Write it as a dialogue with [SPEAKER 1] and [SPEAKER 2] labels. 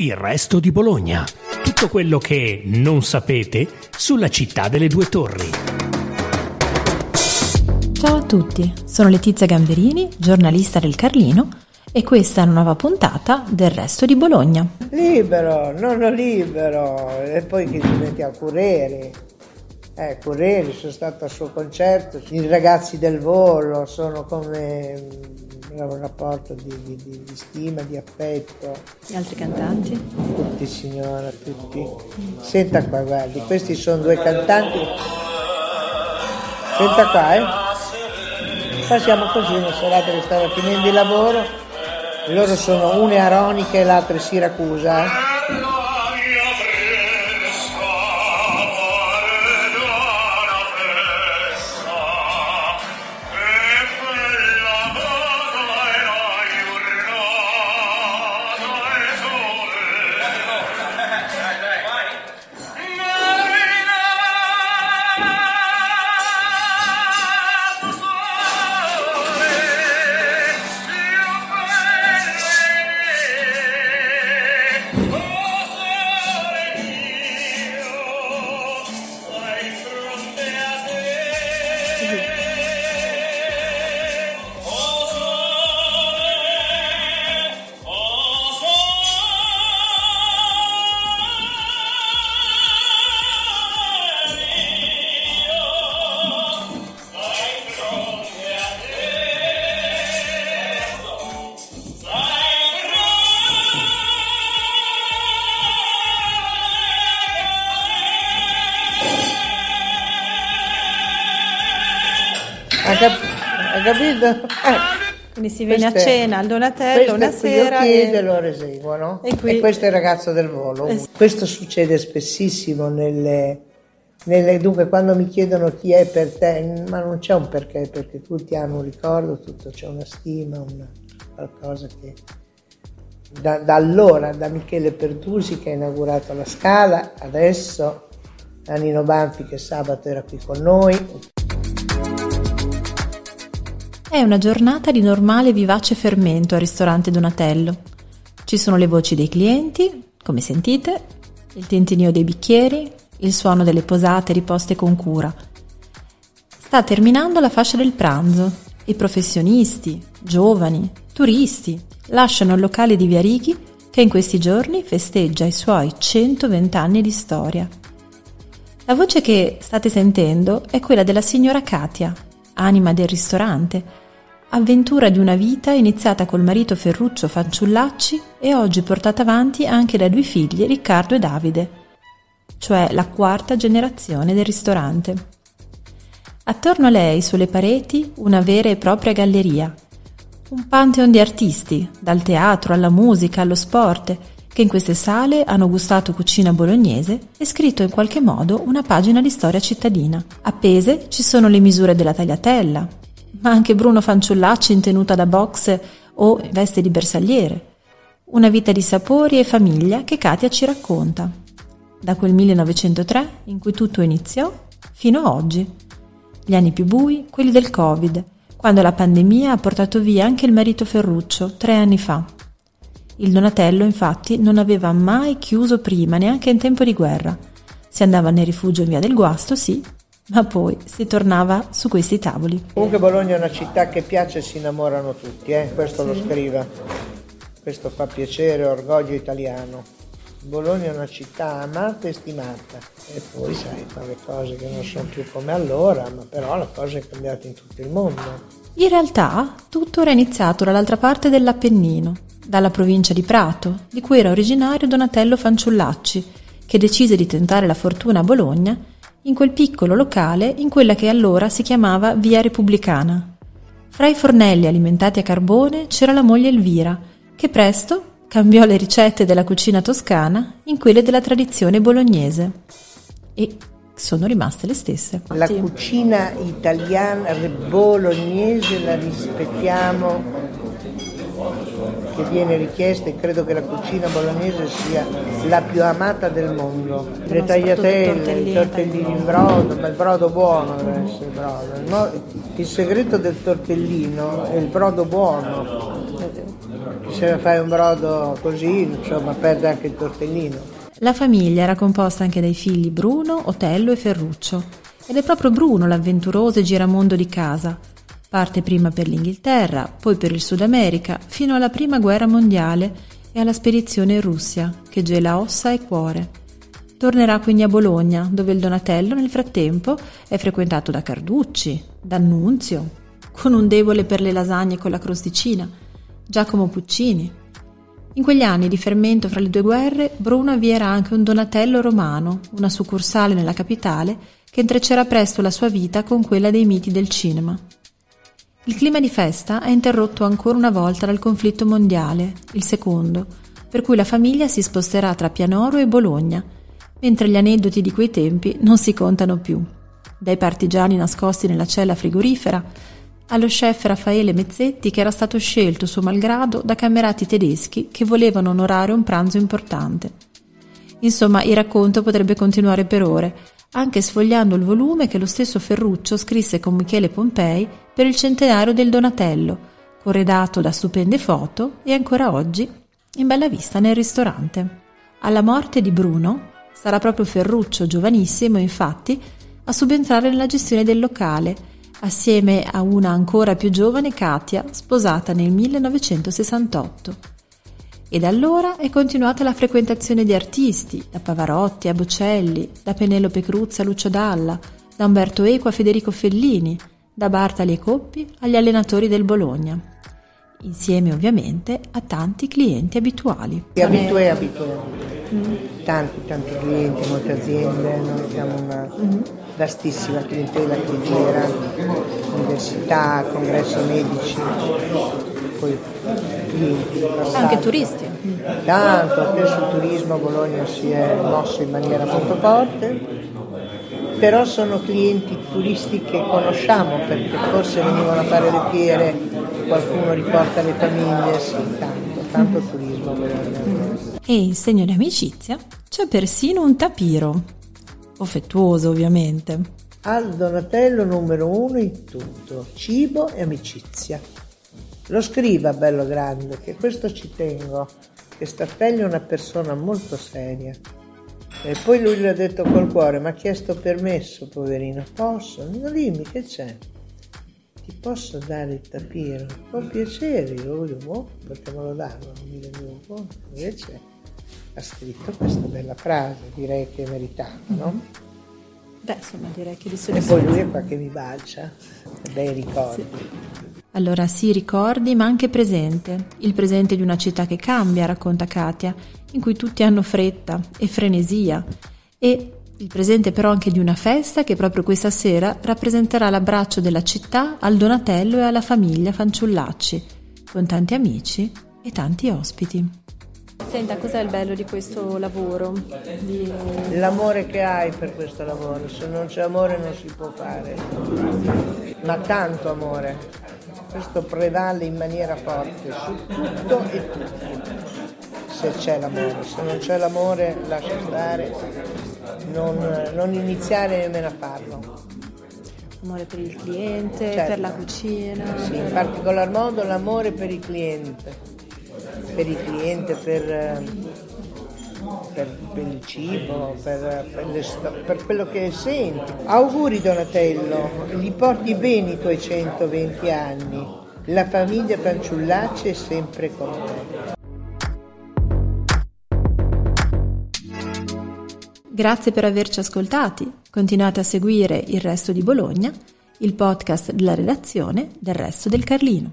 [SPEAKER 1] Il resto di Bologna. Tutto quello che non sapete sulla città delle due torri.
[SPEAKER 2] Ciao a tutti, sono Letizia Gamberini, giornalista del Carlino e questa è una nuova puntata del resto di Bologna.
[SPEAKER 3] Libero, non libero, e poi che ci metti a Cureri. Eh, Cureri, sono stato al suo concerto, i ragazzi del volo sono come un rapporto di, di, di, di, stima, di affetto.
[SPEAKER 2] Gli altri cantanti?
[SPEAKER 3] Tutti signora, tutti. Senta qua, guardi, questi sono due cantanti. Senta qua, eh. Passiamo così una serata che stava finendo il lavoro. Loro sono una Aronica e l'altra Siracusa. Eh. Hai capito?
[SPEAKER 2] Eh. Quindi si viene a cena al Donatello una sera
[SPEAKER 3] e... e lo eseguono. E, qui... e, questo è il ragazzo del volo. Es... Questo succede spessissimo nelle, nelle, Dunque, quando mi chiedono chi è per te, ma non c'è un perché, perché tutti hanno un ricordo, tutto c'è una stima, una, qualcosa che... Da, da allora, da Michele Pertusi che ha inaugurato la Scala, adesso a Nino Banfi che sabato era qui con noi,
[SPEAKER 2] è una giornata di normale vivace fermento al ristorante Donatello. Ci sono le voci dei clienti, come sentite, il tintinio dei bicchieri, il suono delle posate riposte con cura. Sta terminando la fascia del pranzo. I professionisti, giovani, turisti lasciano il locale di Via Righi che in questi giorni festeggia i suoi 120 anni di storia. La voce che state sentendo è quella della signora Katia, anima del ristorante, avventura di una vita iniziata col marito Ferruccio Fanciullacci e oggi portata avanti anche dai due figli Riccardo e Davide, cioè la quarta generazione del ristorante. Attorno a lei, sulle pareti, una vera e propria galleria, un pantheon di artisti, dal teatro alla musica allo sport, che in queste sale hanno gustato cucina bolognese e scritto in qualche modo una pagina di storia cittadina. Appese ci sono le misure della tagliatella, ma anche Bruno Fanciullacci in tenuta da box o veste di bersagliere. Una vita di sapori e famiglia che Katia ci racconta. Da quel 1903 in cui tutto iniziò fino a oggi. Gli anni più bui, quelli del Covid, quando la pandemia ha portato via anche il marito Ferruccio tre anni fa. Il Donatello, infatti, non aveva mai chiuso prima, neanche in tempo di guerra. Si andava nel rifugio in via del Guasto, sì, ma poi si tornava su questi tavoli.
[SPEAKER 3] Comunque Bologna è una città che piace e si innamorano tutti, eh? questo sì. lo scrive. Questo fa piacere, orgoglio italiano. Bologna è una città amata e stimata e poi sai, fa le cose che non sono più come allora, ma però la cosa è cambiata in tutto il mondo.
[SPEAKER 2] In realtà tutto era iniziato dall'altra parte dell'Appennino, dalla provincia di Prato, di cui era originario Donatello Fanciullacci, che decise di tentare la fortuna a Bologna in quel piccolo locale in quella che allora si chiamava Via Repubblicana. Fra i fornelli alimentati a carbone c'era la moglie Elvira, che presto cambiò le ricette della cucina toscana in quelle della tradizione bolognese. E sono rimaste le stesse.
[SPEAKER 3] La cucina italiana bolognese la rispettiamo che viene richiesta e credo che la cucina bolognese sia la più amata del mondo. Le tagliatelle, i tortellini in brodo, ma il brodo buono deve essere il brodo. il segreto del tortellino è il brodo buono Se fai un brodo così, insomma, perde anche il tortellino.
[SPEAKER 2] La famiglia era composta anche dai figli Bruno, Otello e Ferruccio. Ed è proprio Bruno l'avventuroso e giramondo di casa. Parte prima per l'Inghilterra, poi per il Sud America, fino alla Prima Guerra Mondiale e alla spedizione in Russia, che gela ossa e cuore. Tornerà quindi a Bologna, dove il Donatello nel frattempo è frequentato da Carducci, D'Annunzio, con un debole per le lasagne con la crosticina, Giacomo Puccini. In quegli anni di fermento fra le due guerre, Bruno avvierà anche un Donatello romano, una succursale nella capitale, che intreccerà presto la sua vita con quella dei miti del cinema. Il clima di festa è interrotto ancora una volta dal conflitto mondiale, il secondo, per cui la famiglia si sposterà tra Pianoro e Bologna, mentre gli aneddoti di quei tempi non si contano più. Dai partigiani nascosti nella cella frigorifera allo chef Raffaele Mezzetti che era stato scelto suo malgrado da camerati tedeschi che volevano onorare un pranzo importante. Insomma, il racconto potrebbe continuare per ore, anche sfogliando il volume che lo stesso Ferruccio scrisse con Michele Pompei per il centenario del Donatello, corredato da stupende foto e ancora oggi in bella vista nel ristorante. Alla morte di Bruno, Sarà proprio Ferruccio, giovanissimo infatti, a subentrare nella gestione del locale, assieme a una ancora più giovane Katia, sposata nel 1968. E da allora è continuata la frequentazione di artisti, da Pavarotti a Bocelli, da Penelope Cruz a Lucio Dalla, da Umberto Eco a Federico Fellini, da Bartali e Coppi agli allenatori del Bologna. Insieme ovviamente a tanti clienti abituali.
[SPEAKER 3] Abitué, abitué tanti, tanti clienti, molte aziende, noi abbiamo una vastissima clientela che gira, università, congressi medici, poi clienti.
[SPEAKER 2] Anche turisti.
[SPEAKER 3] Tanto, anche sul turismo Bologna si è mosso in maniera molto forte, però sono clienti turisti che conosciamo perché forse venivano a fare le fiere, qualcuno riporta le famiglie, sì, tanto, tanto turismo Bologna
[SPEAKER 2] e in segno di amicizia c'è persino un tapiro, affettuoso ovviamente.
[SPEAKER 3] Al Donatello numero uno in tutto, cibo e amicizia. Lo scriva bello grande, che questo ci tengo, che Startelli è una persona molto seria. E poi lui gli ha detto col cuore, mi ha chiesto permesso, poverino, posso? Non dimmi che c'è. Ti posso dare il tapiro? Con piacere, io voglio, oh, potemelo dare, non mi rendevo conto, invece ha scritto questa bella frase, direi che meritava, no?
[SPEAKER 2] Beh, insomma, direi che di
[SPEAKER 3] E poi lui è qua che mi bacia, bei ricordi. Sì.
[SPEAKER 2] Allora sì, ricordi, ma anche presente. Il presente di una città che cambia, racconta Katia, in cui tutti hanno fretta e frenesia. E il presente però anche di una festa che proprio questa sera rappresenterà l'abbraccio della città al Donatello e alla famiglia Fanciullacci, con tanti amici e tanti ospiti. Senta, cos'è il bello di questo lavoro? Di...
[SPEAKER 3] L'amore che hai per questo lavoro, se non c'è amore non si può fare, ma tanto amore. Questo prevale in maniera forte su tutto e tutti, se c'è l'amore. Se non c'è l'amore lascia stare, non, non iniziare nemmeno a farlo.
[SPEAKER 2] Amore per il cliente, certo. per la cucina.
[SPEAKER 3] Sì, in particolar modo l'amore per il cliente per il cliente, per, per, per il cibo, per, le, per, quello che senti. Auguri Donatello, li porti bene i tuoi 120 anni. La famiglia Fanciullacci è sempre con te.
[SPEAKER 2] Grazie per averci ascoltati. Continuate a seguire il resto di Bologna, il podcast della redazione del resto del Carlino.